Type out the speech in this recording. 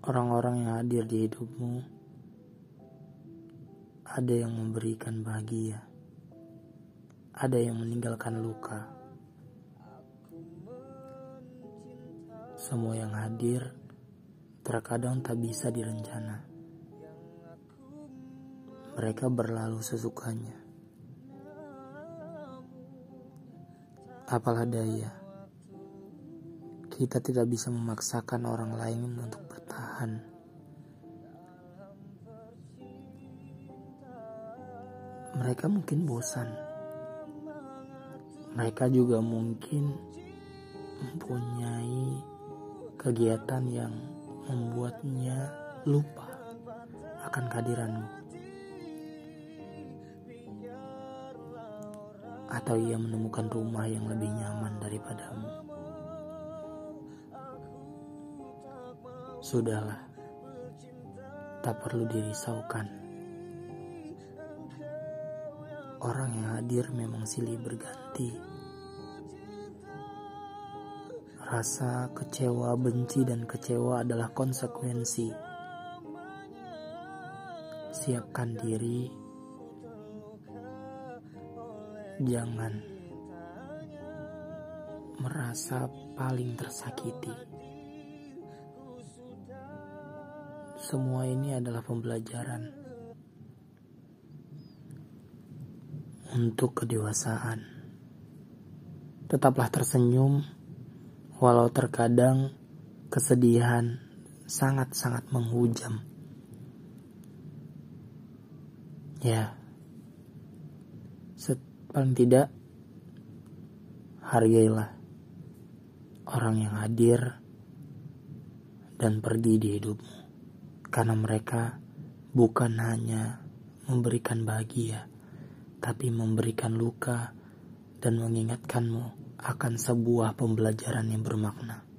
Orang-orang yang hadir di hidupmu ada yang memberikan bahagia, ada yang meninggalkan luka. Semua yang hadir terkadang tak bisa direncana. Mereka berlalu sesukanya. Apalah daya, kita tidak bisa memaksakan orang lain untuk bertahan. Mereka mungkin bosan. Mereka juga mungkin mempunyai kegiatan yang membuatnya lupa akan kehadiranmu. atau ia menemukan rumah yang lebih nyaman daripadamu. Sudahlah, tak perlu dirisaukan. Orang yang hadir memang silih berganti. Rasa kecewa, benci, dan kecewa adalah konsekuensi. Siapkan diri Jangan merasa paling tersakiti. Semua ini adalah pembelajaran untuk kedewasaan. Tetaplah tersenyum, walau terkadang kesedihan sangat-sangat menghujam. Ya, Paling tidak, hargailah orang yang hadir dan pergi di hidupmu. Karena mereka bukan hanya memberikan bahagia, tapi memberikan luka dan mengingatkanmu akan sebuah pembelajaran yang bermakna.